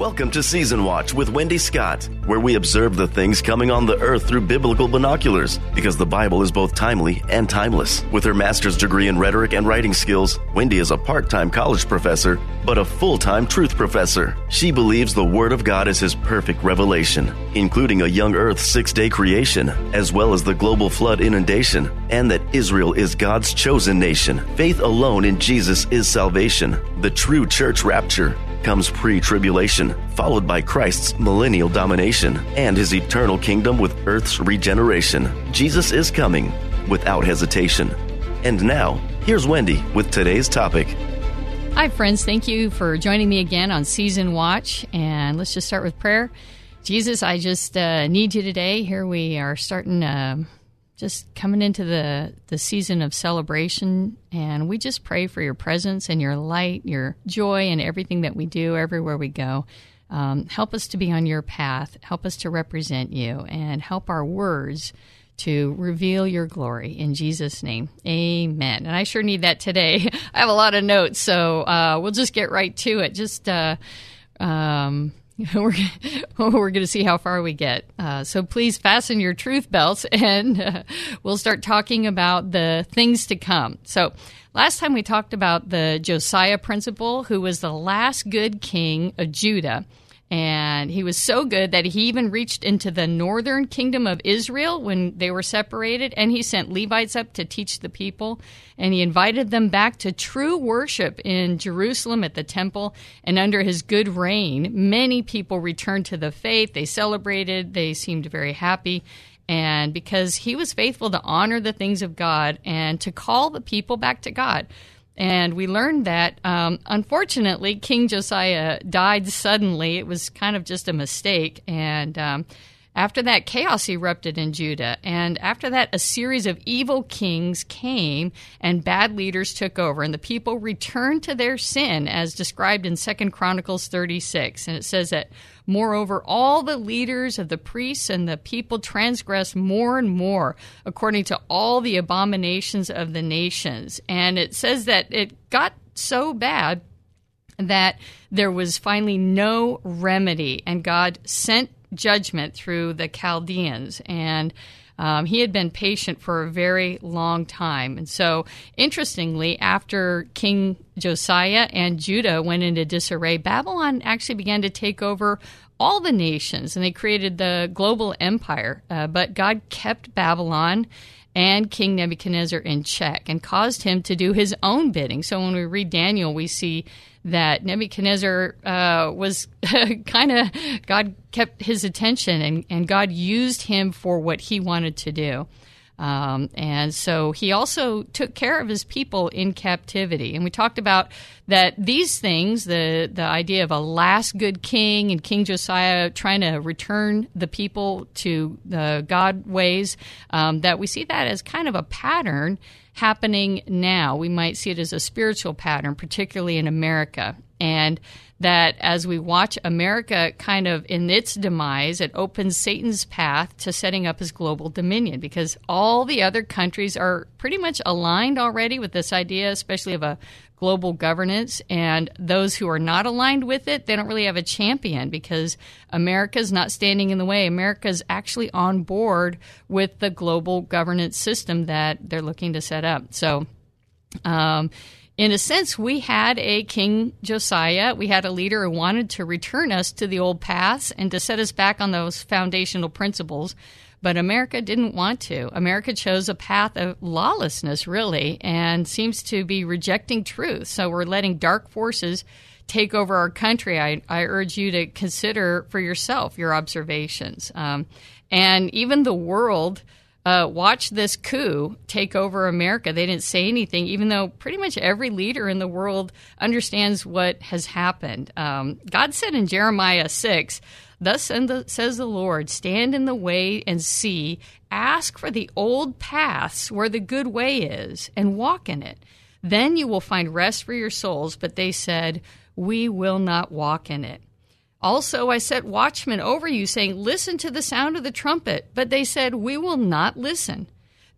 Welcome to Season Watch with Wendy Scott, where we observe the things coming on the earth through biblical binoculars, because the Bible is both timely and timeless. With her master's degree in rhetoric and writing skills, Wendy is a part time college professor, but a full time truth professor. She believes the Word of God is His perfect revelation, including a young earth six day creation, as well as the global flood inundation, and that Israel is God's chosen nation. Faith alone in Jesus is salvation, the true church rapture comes pre tribulation, followed by Christ's millennial domination and his eternal kingdom with earth's regeneration. Jesus is coming without hesitation. And now, here's Wendy with today's topic. Hi, friends. Thank you for joining me again on Season Watch. And let's just start with prayer. Jesus, I just uh, need you today. Here we are starting. Uh, just coming into the, the season of celebration. And we just pray for your presence and your light, your joy, and everything that we do everywhere we go. Um, help us to be on your path. Help us to represent you and help our words to reveal your glory in Jesus' name. Amen. And I sure need that today. I have a lot of notes, so uh, we'll just get right to it. Just uh, um, we're we're going to see how far we get. Uh, so please fasten your truth belts, and uh, we'll start talking about the things to come. So last time we talked about the Josiah principle, who was the last good king of Judah. And he was so good that he even reached into the northern kingdom of Israel when they were separated. And he sent Levites up to teach the people. And he invited them back to true worship in Jerusalem at the temple. And under his good reign, many people returned to the faith. They celebrated, they seemed very happy. And because he was faithful to honor the things of God and to call the people back to God. And we learned that, um, unfortunately, King Josiah died suddenly. It was kind of just a mistake. And um, after that, chaos erupted in Judah. And after that, a series of evil kings came and bad leaders took over. And the people returned to their sin, as described in Second Chronicles 36. And it says that Moreover, all the leaders of the priests and the people transgressed more and more according to all the abominations of the nations. And it says that it got so bad that there was finally no remedy, and God sent judgment through the Chaldeans. And um, he had been patient for a very long time. And so, interestingly, after King Josiah and Judah went into disarray, Babylon actually began to take over all the nations and they created the global empire. Uh, but God kept Babylon and King Nebuchadnezzar in check and caused him to do his own bidding. So when we read Daniel, we see that Nebuchadnezzar uh, was kind of, God kept his attention and, and God used him for what he wanted to do. Um, and so he also took care of his people in captivity. And we talked about that these things, the, the idea of a last good king and King Josiah trying to return the people to the God ways, um, that we see that as kind of a pattern happening now. We might see it as a spiritual pattern, particularly in America. And that as we watch America kind of in its demise, it opens Satan's path to setting up his global dominion because all the other countries are pretty much aligned already with this idea, especially of a global governance. And those who are not aligned with it, they don't really have a champion because America's not standing in the way. America's actually on board with the global governance system that they're looking to set up. So, um, in a sense, we had a King Josiah. We had a leader who wanted to return us to the old paths and to set us back on those foundational principles. But America didn't want to. America chose a path of lawlessness, really, and seems to be rejecting truth. So we're letting dark forces take over our country. I, I urge you to consider for yourself your observations. Um, and even the world uh, watch this coup take over America. They didn't say anything, even though pretty much every leader in the world understands what has happened. Um, God said in Jeremiah 6, Thus says the Lord, stand in the way and see, ask for the old paths where the good way is, and walk in it. Then you will find rest for your souls. But they said, We will not walk in it. Also, I set watchmen over you, saying, Listen to the sound of the trumpet. But they said, We will not listen.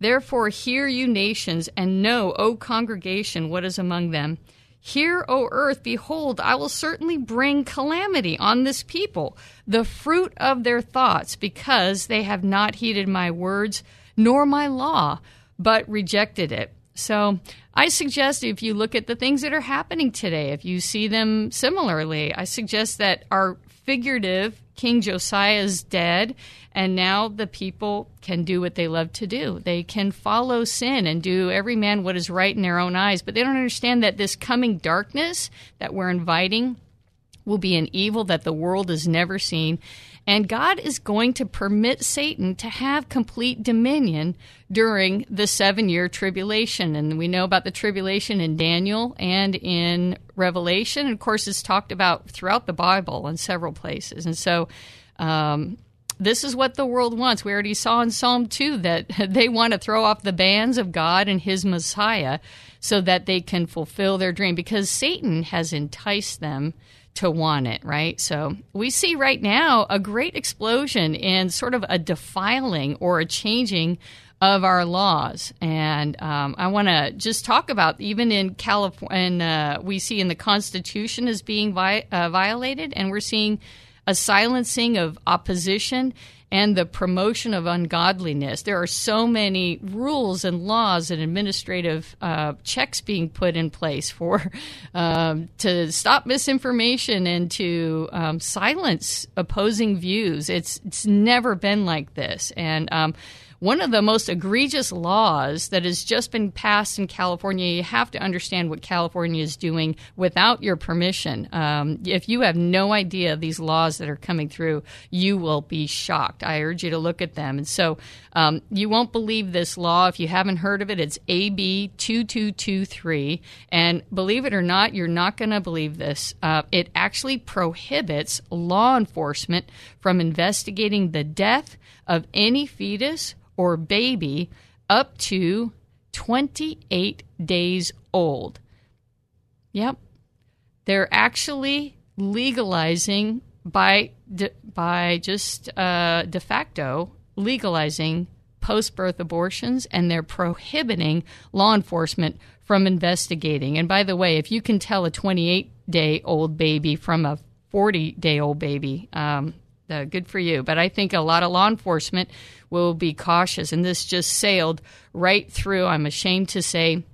Therefore, hear you nations, and know, O congregation, what is among them. Hear, O earth, behold, I will certainly bring calamity on this people, the fruit of their thoughts, because they have not heeded my words, nor my law, but rejected it. So I suggest if you look at the things that are happening today, if you see them similarly, I suggest that our figurative King Josiah is dead, and now the people can do what they love to do. They can follow sin and do every man what is right in their own eyes, but they don't understand that this coming darkness that we're inviting will be an evil that the world has never seen. And God is going to permit Satan to have complete dominion during the seven year tribulation. And we know about the tribulation in Daniel and in Revelation. And of course, it's talked about throughout the Bible in several places. And so, um, this is what the world wants. We already saw in Psalm 2 that they want to throw off the bands of God and his Messiah so that they can fulfill their dream because Satan has enticed them to want it, right? So we see right now a great explosion in sort of a defiling or a changing of our laws. And um, I want to just talk about even in California, uh, we see in the Constitution is being vi- uh, violated, and we're seeing a silencing of opposition and the promotion of ungodliness. There are so many rules and laws and administrative uh, checks being put in place for um, to stop misinformation and to um, silence opposing views. It's it's never been like this, and um, one of the most egregious laws that has just been passed in California. You have to understand what California is doing without your permission. Um, if you have no idea of these laws that are coming through, you will be shocked. I urge you to look at them. And so um, you won't believe this law if you haven't heard of it. It's AB 2223. And believe it or not, you're not going to believe this. Uh, it actually prohibits law enforcement from investigating the death of any fetus or baby up to 28 days old. Yep. They're actually legalizing by de, by just uh, de facto legalizing post birth abortions and they're prohibiting law enforcement from investigating. And by the way, if you can tell a 28 day old baby from a 40 day old baby, um, uh, good for you. But I think a lot of law enforcement will be cautious. And this just sailed right through, I'm ashamed to say,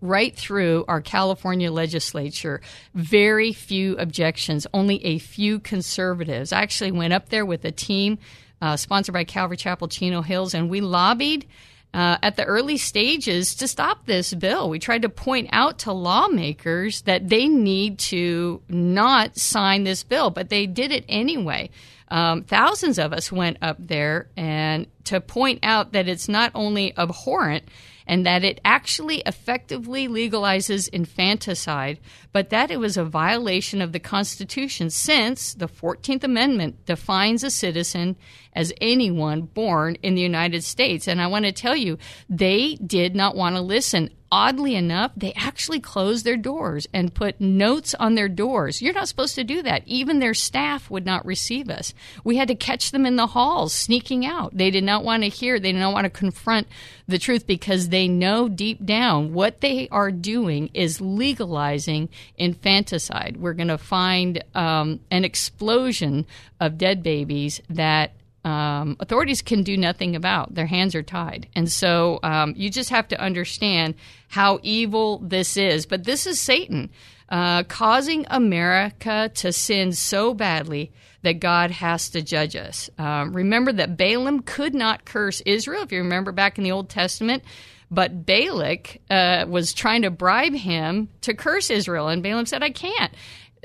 right through our California legislature. Very few objections, only a few conservatives. I actually went up there with a team uh, sponsored by Calvary Chapel Chino Hills, and we lobbied. Uh, at the early stages to stop this bill. We tried to point out to lawmakers that they need to not sign this bill, but they did it anyway. Um, thousands of us went up there and to point out that it's not only abhorrent and that it actually effectively legalizes infanticide, but that it was a violation of the Constitution since the 14th Amendment defines a citizen as anyone born in the United States. And I want to tell you, they did not want to listen oddly enough, they actually closed their doors and put notes on their doors. You're not supposed to do that. Even their staff would not receive us. We had to catch them in the halls sneaking out. They did not want to hear, they did not want to confront the truth because they know deep down what they are doing is legalizing infanticide. We're going to find um, an explosion of dead babies that um, authorities can do nothing about. Their hands are tied. And so um, you just have to understand how evil this is. But this is Satan uh, causing America to sin so badly that God has to judge us. Um, remember that Balaam could not curse Israel, if you remember back in the Old Testament. But Balak uh, was trying to bribe him to curse Israel, and Balaam said, I can't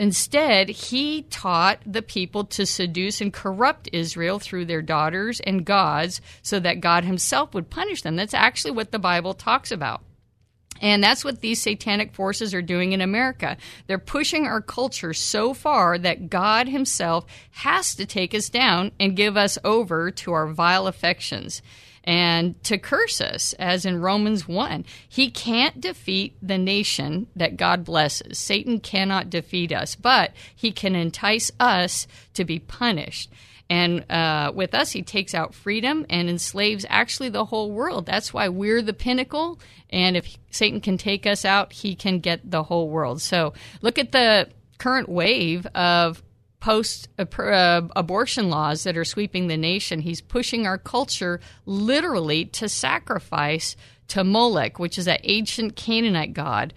Instead, he taught the people to seduce and corrupt Israel through their daughters and gods so that God himself would punish them. That's actually what the Bible talks about. And that's what these satanic forces are doing in America. They're pushing our culture so far that God Himself has to take us down and give us over to our vile affections and to curse us, as in Romans 1. He can't defeat the nation that God blesses. Satan cannot defeat us, but he can entice us to be punished. And uh, with us, he takes out freedom and enslaves actually the whole world. That's why we're the pinnacle. And if Satan can take us out, he can get the whole world. So look at the current wave of post abortion laws that are sweeping the nation. He's pushing our culture literally to sacrifice to Moloch, which is that ancient Canaanite god.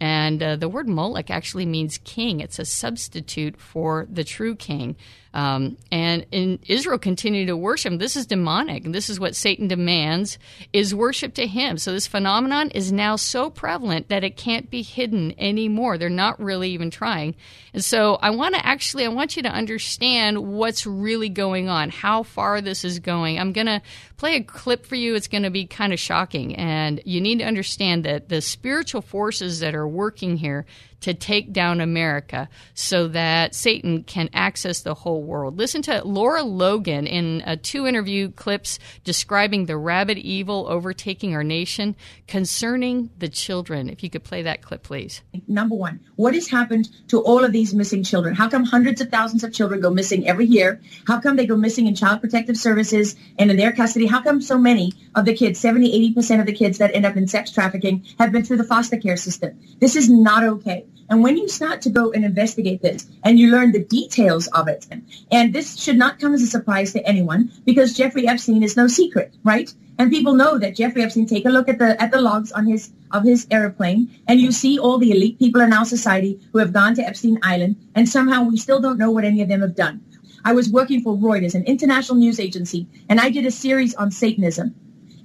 And uh, the word Moloch actually means king. It's a substitute for the true king. Um, and in Israel continue to worship. This is demonic, and this is what Satan demands is worship to him. So this phenomenon is now so prevalent that it can't be hidden anymore. They're not really even trying. And so I want to actually I want you to understand what's really going on, how far this is going. I'm going to play a clip for you. It's going to be kind of shocking, and you need to understand that the spiritual forces that are working here to take down America so that Satan can access the whole world. Listen to Laura Logan in uh, two interview clips describing the rabid evil overtaking our nation concerning the children. If you could play that clip, please. Number one, what has happened to all of these missing children? How come hundreds of thousands of children go missing every year? How come they go missing in child protective services and in their custody? How come so many of the kids, 70, 80% of the kids that end up in sex trafficking have been through the foster care system? This is not okay. And when you start to go and investigate this and you learn the details of it, and this should not come as a surprise to anyone because Jeffrey Epstein is no secret, right? And people know that Jeffrey Epstein, take a look at the, at the logs on his, of his airplane and you see all the elite people in our society who have gone to Epstein Island and somehow we still don't know what any of them have done. I was working for Reuters, an international news agency, and I did a series on Satanism.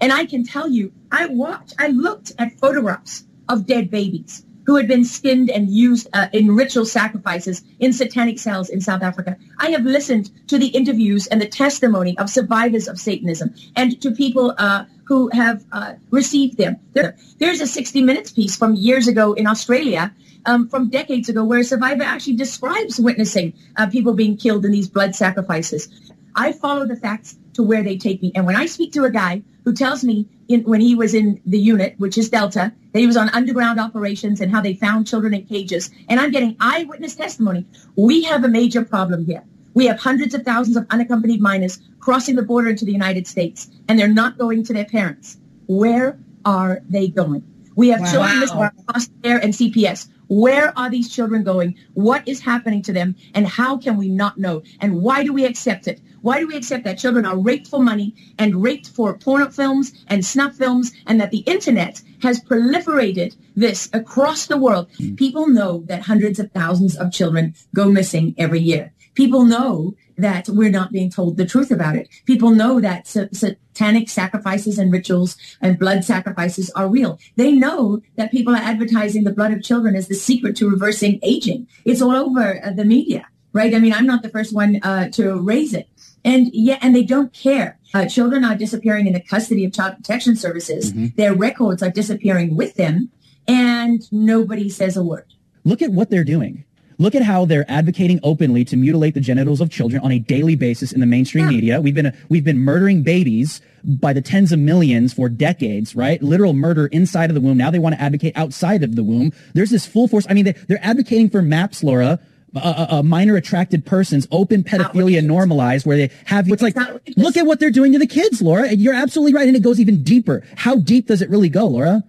And I can tell you, I watched, I looked at photographs of dead babies who had been skinned and used uh, in ritual sacrifices in satanic cells in South Africa. I have listened to the interviews and the testimony of survivors of Satanism and to people uh, who have uh, received them. There, there's a 60 Minutes piece from years ago in Australia, um, from decades ago, where a survivor actually describes witnessing uh, people being killed in these blood sacrifices. I follow the facts to where they take me. And when I speak to a guy who tells me when he was in the unit, which is Delta, that he was on underground operations and how they found children in cages, and I'm getting eyewitness testimony, we have a major problem here. We have hundreds of thousands of unaccompanied minors crossing the border into the United States, and they're not going to their parents. Where are they going? We have wow. children missing foster care and CPS. Where are these children going? What is happening to them? And how can we not know? And why do we accept it? Why do we accept that children are raped for money and raped for porno films and snuff films and that the internet has proliferated this across the world? Mm. People know that hundreds of thousands of children go missing every year. People know that we're not being told the truth about it. People know that satanic sacrifices and rituals and blood sacrifices are real. They know that people are advertising the blood of children as the secret to reversing aging. It's all over uh, the media, right? I mean, I'm not the first one uh, to raise it. And yeah, and they don't care. Uh, children are disappearing in the custody of child protection services. Mm-hmm. Their records are disappearing with them and nobody says a word. Look at what they're doing. Look at how they're advocating openly to mutilate the genitals of children on a daily basis in the mainstream yeah. media. We've been we've been murdering babies by the tens of millions for decades, right? Literal murder inside of the womb. Now they want to advocate outside of the womb. There's this full force. I mean, they, are advocating for MAPS, Lara, a, a, minor attracted persons, open pedophilia normalized, where they have it's like, look at what they're doing to the kids, Lara. You're absolutely right, and it goes even deeper. How deep does it really go, Laura?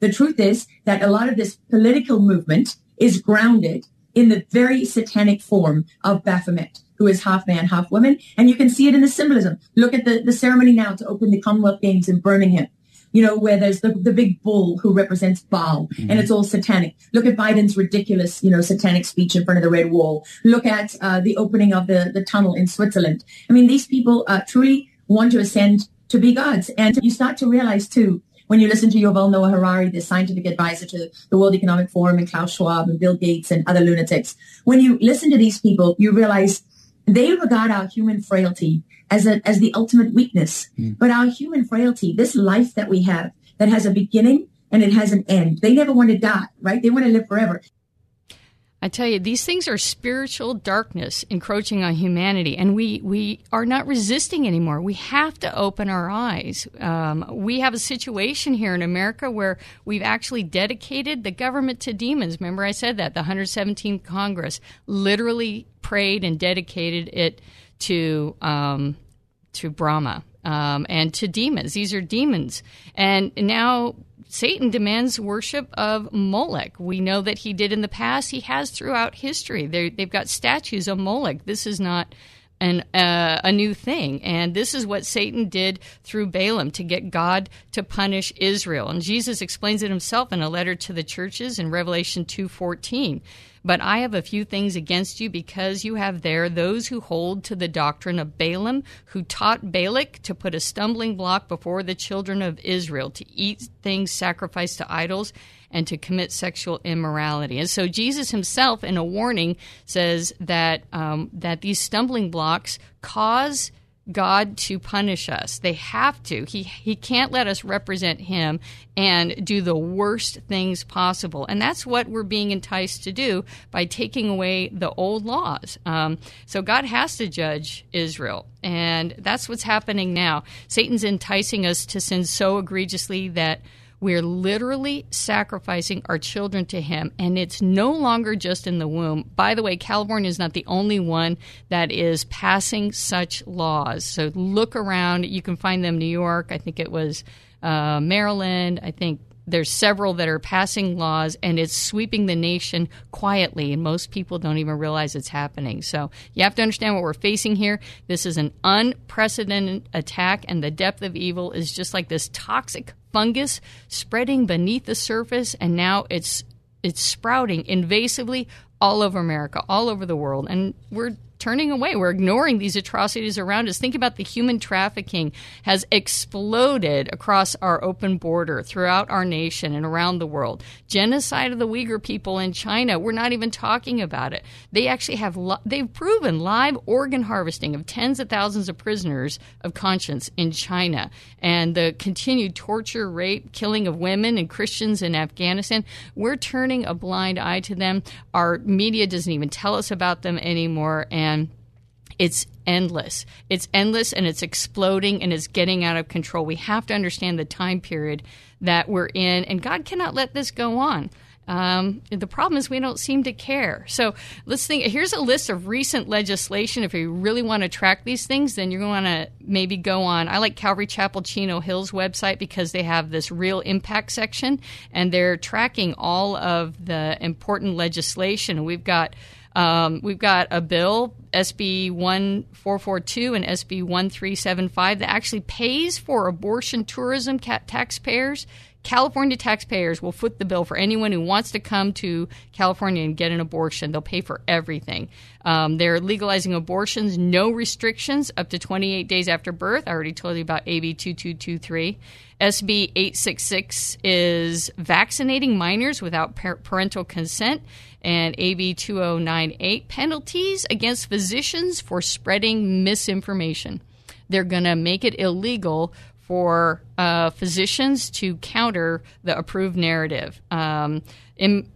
The truth is that a lot of this political movement is grounded in the very satanic form of Baphomet, who is half man, half woman. And you can see it in the symbolism. Look at the, the ceremony now to open the Commonwealth Games in Birmingham. You know, where there's the, the big bull who represents Baal mm-hmm. and it's all satanic. Look at Biden's ridiculous, you know, satanic speech in front of the red wall. Look at uh, the opening of the, the tunnel in Switzerland. I mean, these people uh, truly want to ascend to be gods. And you start to realize too when you listen to Yuval Noah Harari, the scientific advisor to the World Economic Forum and Klaus Schwab and Bill Gates and other lunatics, when you listen to these people, you realize they regard our human frailty as a, as the ultimate weakness. Mm. But our human frailty, this life that we have that has a beginning and it has an end. They never want to die, right? They want to live forever. I tell you, these things are spiritual darkness encroaching on humanity, and we, we are not resisting anymore. We have to open our eyes. Um, we have a situation here in America where we've actually dedicated the government to demons. Remember, I said that the 117th Congress literally prayed and dedicated it to um, to Brahma um, and to demons. These are demons, and now Satan demands worship of Moloch. We know that he did in the past. He has throughout history. they have got statues of Moloch. This is not an, uh, a new thing. And this is what Satan did through Balaam to get God to punish Israel. And Jesus explains it himself in a letter to the churches in Revelation 2:14. But I have a few things against you because you have there those who hold to the doctrine of Balaam, who taught Balak to put a stumbling block before the children of Israel, to eat things sacrificed to idols, and to commit sexual immorality. And so Jesus himself, in a warning, says that um, that these stumbling blocks cause God to punish us. They have to. He he can't let us represent him and do the worst things possible. And that's what we're being enticed to do by taking away the old laws. Um, so God has to judge Israel. And that's what's happening now. Satan's enticing us to sin so egregiously that we're literally sacrificing our children to Him, and it's no longer just in the womb. By the way, California is not the only one that is passing such laws. So look around. You can find them New York. I think it was uh, Maryland. I think there's several that are passing laws and it's sweeping the nation quietly and most people don't even realize it's happening so you have to understand what we're facing here this is an unprecedented attack and the depth of evil is just like this toxic fungus spreading beneath the surface and now it's it's sprouting invasively all over America, all over the world, and we're turning away. We're ignoring these atrocities around us. Think about the human trafficking has exploded across our open border throughout our nation and around the world. Genocide of the Uyghur people in China, we're not even talking about it. They actually have li- they've proven live organ harvesting of tens of thousands of prisoners of conscience in China and the continued torture, rape, killing of women and Christians in Afghanistan. We're turning a blind eye to them. Our media doesn't even tell us about them anymore and and it's endless. It's endless and it's exploding and it's getting out of control. We have to understand the time period that we're in, and God cannot let this go on. Um, the problem is we don't seem to care. So let's think. Here's a list of recent legislation. If you really want to track these things, then you're going to maybe go on. I like Calvary Chapel Chino Hills website because they have this real impact section, and they're tracking all of the important legislation. We've got um, we've got a bill, SB 1442 and SB 1375, that actually pays for abortion tourism taxpayers. California taxpayers will foot the bill for anyone who wants to come to California and get an abortion. They'll pay for everything. Um, they're legalizing abortions, no restrictions, up to 28 days after birth. I already told you about AB 2223. SB 866 is vaccinating minors without parental consent and AB 2098 penalties against physicians for spreading misinformation. They're going to make it illegal for uh, physicians to counter the approved narrative. Um, in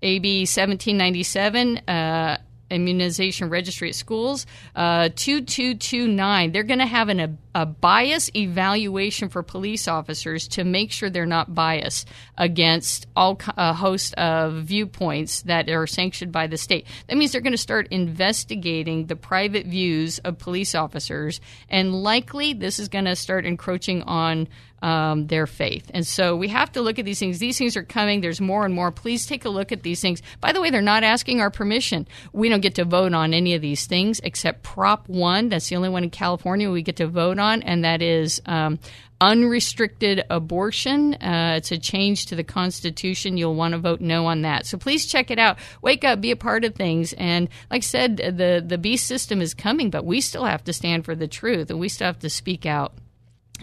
AB 1797, uh, immunization registry at schools. Uh, 2229, they're going to have an, a, a, bias evaluation for police officers to make sure they're not biased against all a host of viewpoints that are sanctioned by the state. That means they're going to start investigating the private views of police officers, and likely this is going to start encroaching on um, their faith. And so we have to look at these things. These things are coming. There's more and more. Please take a look at these things. By the way, they're not asking our permission. We don't get to vote on any of these things except Prop 1. That's the only one in California we get to vote on, and that is um, unrestricted abortion. Uh, it's a change to the Constitution. You'll want to vote no on that. So please check it out. Wake up, be a part of things. And like I said, the, the beast system is coming, but we still have to stand for the truth and we still have to speak out.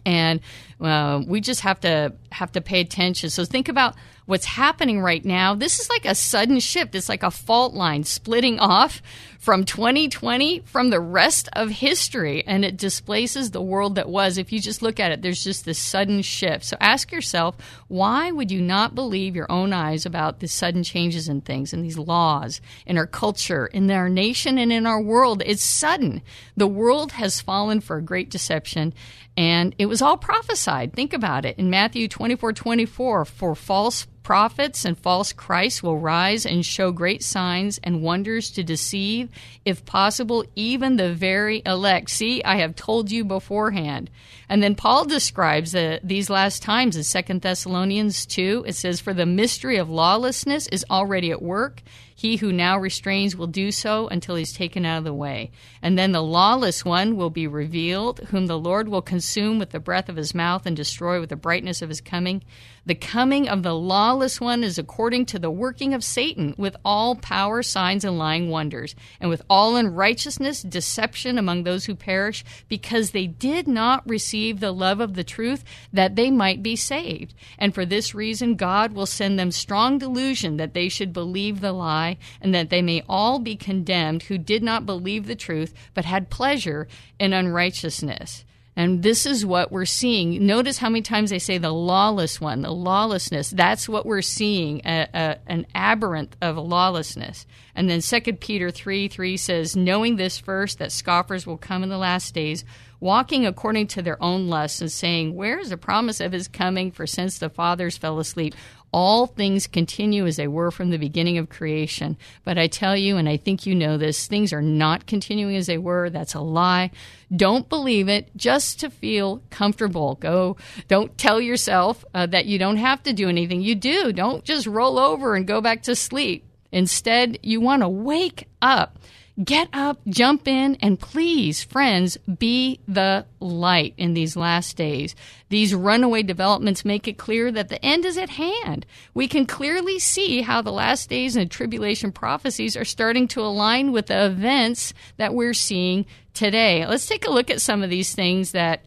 And uh, we just have to have to pay attention. So think about what's happening right now. This is like a sudden shift. It's like a fault line splitting off from 2020 from the rest of history, and it displaces the world that was. If you just look at it, there's just this sudden shift. So ask yourself, why would you not believe your own eyes about the sudden changes in things and these laws in our culture, in our nation, and in our world? It's sudden. The world has fallen for a great deception, and it was all prophesied. Think about it. In Matthew 24 24, for false prophets and false Christs will rise and show great signs and wonders to deceive, if possible, even the very elect. See, I have told you beforehand. And then Paul describes the, these last times in Second Thessalonians 2. It says, For the mystery of lawlessness is already at work. He who now restrains will do so until he's taken out of the way. And then the lawless one will be revealed, whom the Lord will consume with the breath of his mouth and destroy with the brightness of his coming. The coming of the lawless one is according to the working of Satan, with all power, signs, and lying wonders, and with all unrighteousness, deception among those who perish, because they did not receive the love of the truth that they might be saved. And for this reason, God will send them strong delusion that they should believe the lie, and that they may all be condemned who did not believe the truth, but had pleasure in unrighteousness. And this is what we're seeing. Notice how many times they say the lawless one, the lawlessness. That's what we're seeing, a, a, an aberrant of lawlessness. And then 2 Peter 3 3 says, Knowing this first, that scoffers will come in the last days, walking according to their own lusts, and saying, Where is the promise of his coming? For since the fathers fell asleep, all things continue as they were from the beginning of creation. But I tell you, and I think you know this, things are not continuing as they were. That's a lie. Don't believe it just to feel comfortable. Go, don't tell yourself uh, that you don't have to do anything. You do. Don't just roll over and go back to sleep. Instead, you want to wake up Get up, jump in, and please, friends, be the light in these last days. These runaway developments make it clear that the end is at hand. We can clearly see how the last days and tribulation prophecies are starting to align with the events that we're seeing today. Let's take a look at some of these things that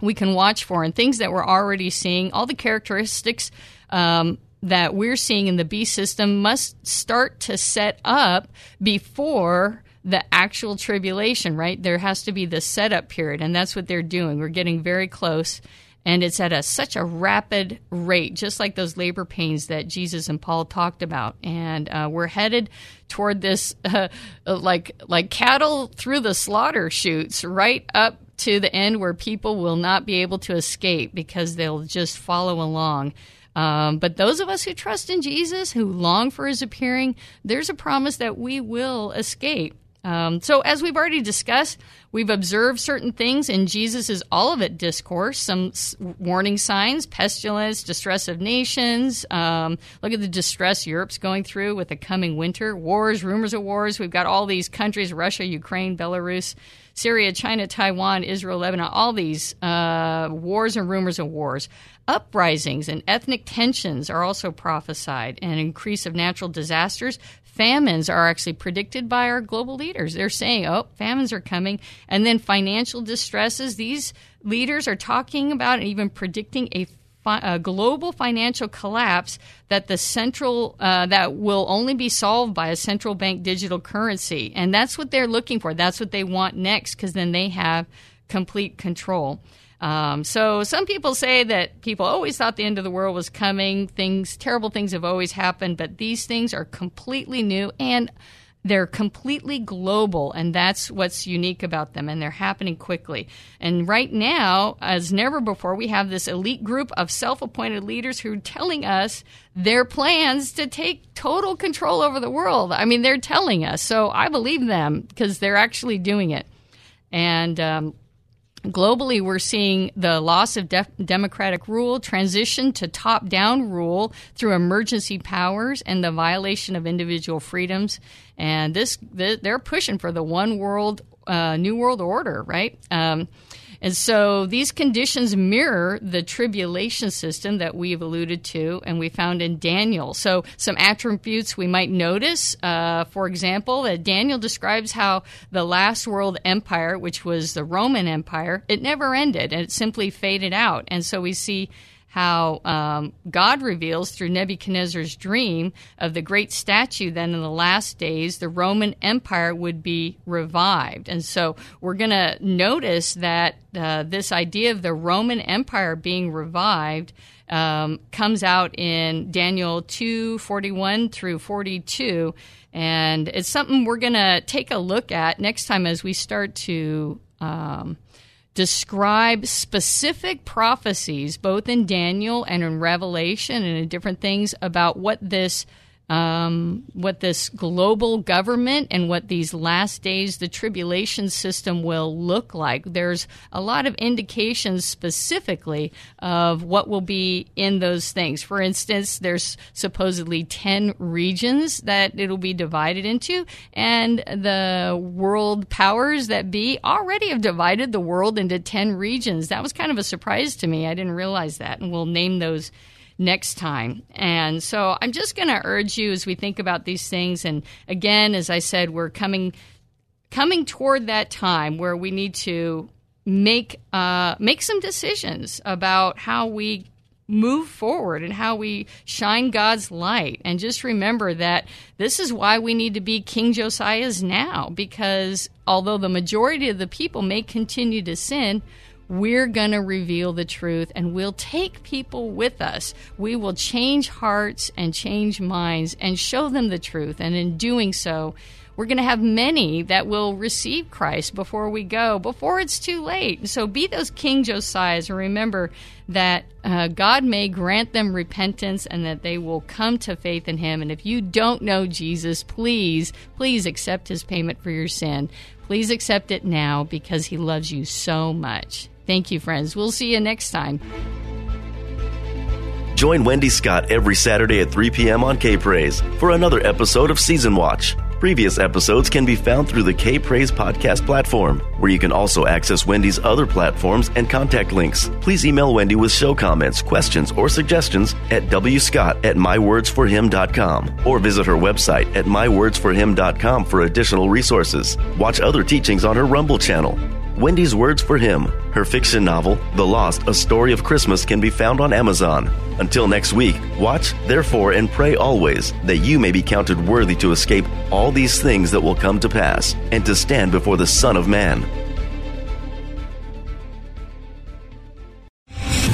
we can watch for and things that we're already seeing, all the characteristics um, that we're seeing in the beast system must start to set up before the actual tribulation, right? There has to be the setup period, and that's what they're doing. We're getting very close, and it's at a such a rapid rate, just like those labor pains that Jesus and Paul talked about. And uh, we're headed toward this, uh, like like cattle through the slaughter chutes, right up to the end where people will not be able to escape because they'll just follow along. Um, but those of us who trust in Jesus, who long for his appearing, there's a promise that we will escape. Um, so, as we've already discussed, we've observed certain things in Jesus' Olivet discourse, some warning signs, pestilence, distress of nations. Um, look at the distress Europe's going through with the coming winter, wars, rumors of wars. We've got all these countries Russia, Ukraine, Belarus, Syria, China, Taiwan, Israel, Lebanon, all these uh, wars and rumors of wars. Uprisings and ethnic tensions are also prophesied, and increase of natural disasters. Famines are actually predicted by our global leaders. They're saying, oh, famines are coming. And then financial distresses. These leaders are talking about and even predicting a a global financial collapse that the central uh, that will only be solved by a central bank digital currency, and that's what they're looking for. That's what they want next, because then they have complete control. Um, so some people say that people always thought the end of the world was coming. Things, terrible things have always happened, but these things are completely new and they're completely global, and that's what's unique about them, and they're happening quickly. And right now, as never before, we have this elite group of self appointed leaders who are telling us their plans to take total control over the world. I mean, they're telling us, so I believe them because they're actually doing it. And um, Globally, we're seeing the loss of de- democratic rule, transition to top down rule through emergency powers, and the violation of individual freedoms. And this, they're pushing for the one world, uh, new world order, right? Um, And so these conditions mirror the tribulation system that we've alluded to and we found in Daniel. So some attributes we might notice, uh, for example, that Daniel describes how the last world empire, which was the Roman Empire, it never ended and it simply faded out. And so we see how um, God reveals through Nebuchadnezzar's dream of the great statue then in the last days, the Roman Empire would be revived. And so we're going to notice that uh, this idea of the Roman Empire being revived um, comes out in Daniel 2 41 through 42. And it's something we're going to take a look at next time as we start to. Um, describe specific prophecies, both in Daniel and in Revelation and in different things about what this um, what this global government and what these last days, the tribulation system will look like. There's a lot of indications specifically of what will be in those things. For instance, there's supposedly 10 regions that it'll be divided into, and the world powers that be already have divided the world into 10 regions. That was kind of a surprise to me. I didn't realize that, and we'll name those next time. And so I'm just going to urge you as we think about these things. And again, as I said, we're coming coming toward that time where we need to make uh, make some decisions about how we move forward and how we shine God's light. And just remember that this is why we need to be King Josiah's now, because although the majority of the people may continue to sin, we're going to reveal the truth and we'll take people with us. We will change hearts and change minds and show them the truth. And in doing so, we're going to have many that will receive Christ before we go, before it's too late. So be those King Josiahs and remember that uh, God may grant them repentance and that they will come to faith in Him. And if you don't know Jesus, please, please accept His payment for your sin. Please accept it now because He loves you so much. Thank you, friends. We'll see you next time. Join Wendy Scott every Saturday at 3 p.m. on K Praise for another episode of Season Watch. Previous episodes can be found through the K Praise podcast platform, where you can also access Wendy's other platforms and contact links. Please email Wendy with show comments, questions, or suggestions at wscott at mywordsforhim.com or visit her website at mywordsforhim.com for additional resources. Watch other teachings on her Rumble channel. Wendy's Words for Him, her fiction novel, The Lost, A Story of Christmas, can be found on Amazon. Until next week, watch, therefore, and pray always that you may be counted worthy to escape all these things that will come to pass and to stand before the Son of Man.